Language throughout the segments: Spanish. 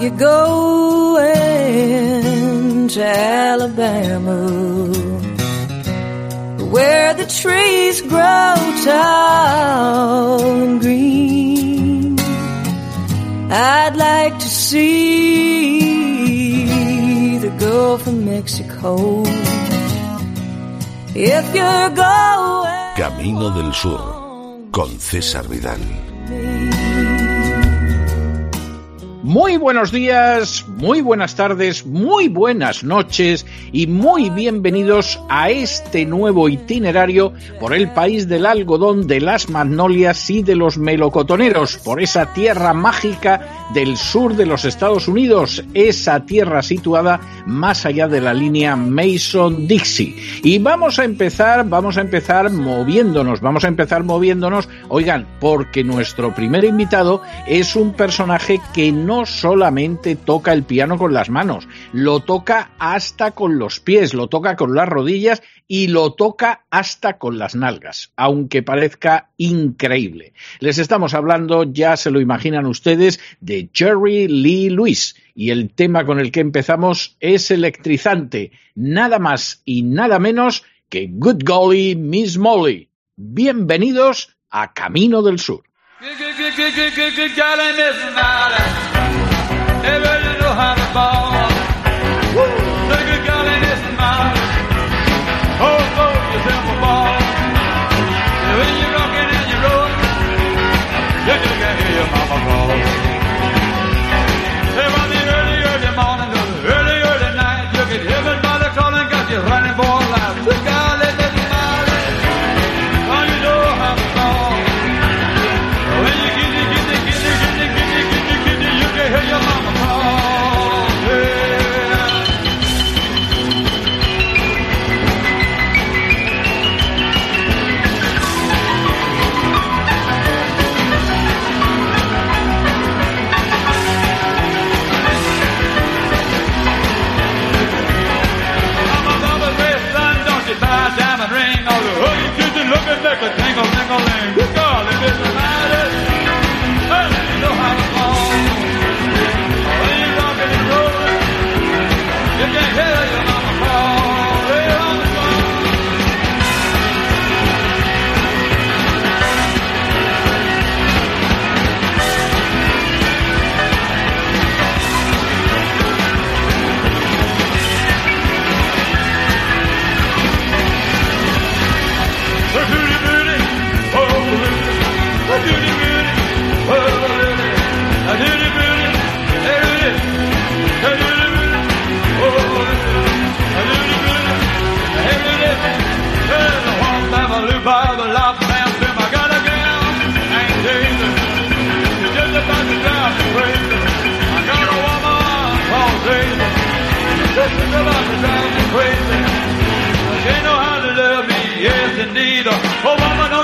you going to Alabama? Where the trees grow tall and green. I'd like to see the Gulf of Mexico. If you're going Camino del Sur con César Vidal. Muy buenos días, muy buenas tardes, muy buenas noches y muy bienvenidos a este nuevo itinerario por el país del algodón, de las magnolias y de los melocotoneros, por esa tierra mágica del sur de los Estados Unidos, esa tierra situada más allá de la línea Mason-Dixie. Y vamos a empezar, vamos a empezar moviéndonos, vamos a empezar moviéndonos, oigan, porque nuestro primer invitado es un personaje que no solamente toca el piano con las manos, lo toca hasta con los pies, lo toca con las rodillas y lo toca hasta con las nalgas, aunque parezca increíble. Les estamos hablando, ya se lo imaginan ustedes, de Jerry Lee Lewis y el tema con el que empezamos es electrizante, nada más y nada menos que Good Golly Miss Molly. Bienvenidos a Camino del Sur. Everybody know how to ball. Woo! Molly. Oh, go yourself a ball. When you're and you're you just can't hear your mama call.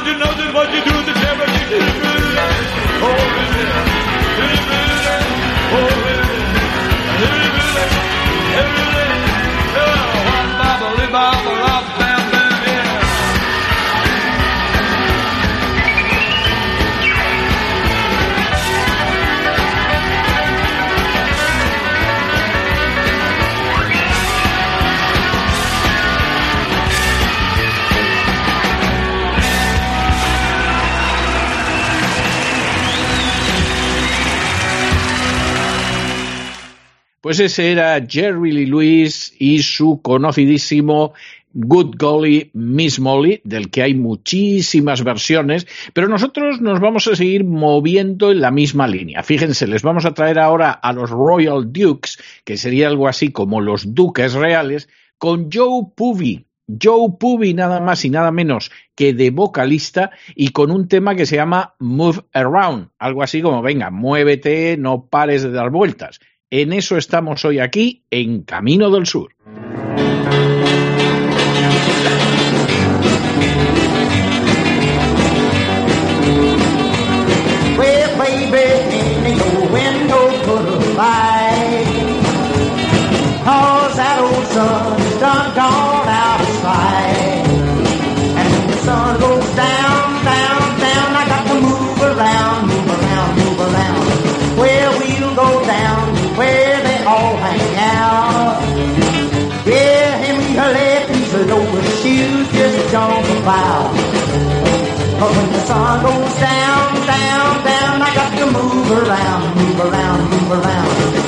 nothing, nothing, what you do to the devil, you did it, Oh, Pues ese era Jerry Lee Lewis y su conocidísimo Good Golly Miss Molly, del que hay muchísimas versiones, pero nosotros nos vamos a seguir moviendo en la misma línea. Fíjense, les vamos a traer ahora a los Royal Dukes, que sería algo así como los duques reales, con Joe Puvy. Joe Puvy nada más y nada menos que de vocalista y con un tema que se llama Move Around, algo así como venga, muévete, no pares de dar vueltas. En eso estamos hoy aquí, en Camino del Sur. Down, down, down, I got to move around, move around, move around,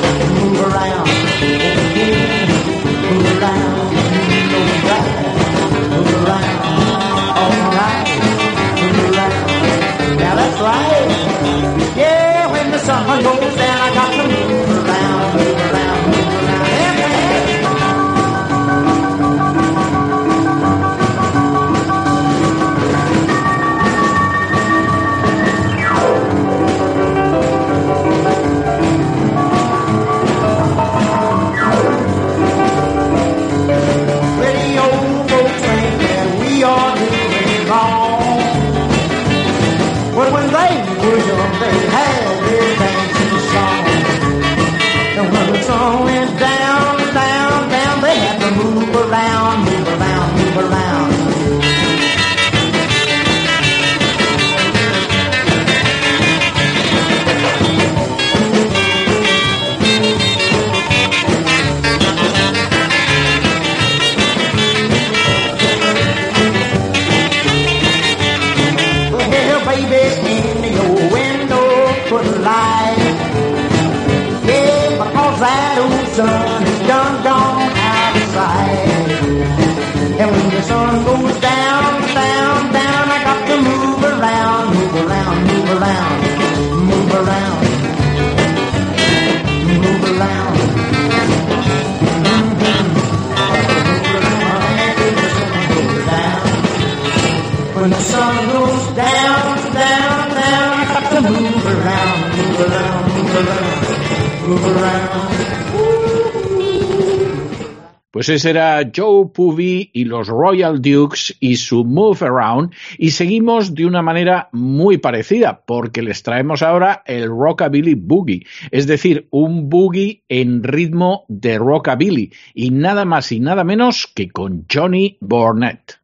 sun goes down, down, down, I got to move around, move around, move around, move around. Move around. When the sun goes down, down, down, I got to move around, move around, move around, move around. Pues ese era Joe Puvy y los Royal Dukes y su Move Around y seguimos de una manera muy parecida porque les traemos ahora el Rockabilly Boogie, es decir, un boogie en ritmo de rockabilly y nada más y nada menos que con Johnny Burnett.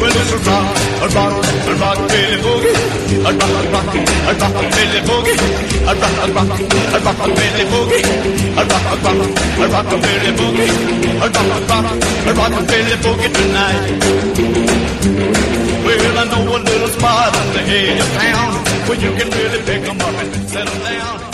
Well, it's a rock, a rock, a rock, Billy Boogie. A rock, a rock, a rock, Billy Boogie. A rock, a rock, a rock, Billy Boogie. A rock, a rock, a rock, Billy Boogie. A rock, a rock, a rock, Billy Boogie tonight. Well, I know a little spot on the edge of town where you can really pick 'em up and settle down.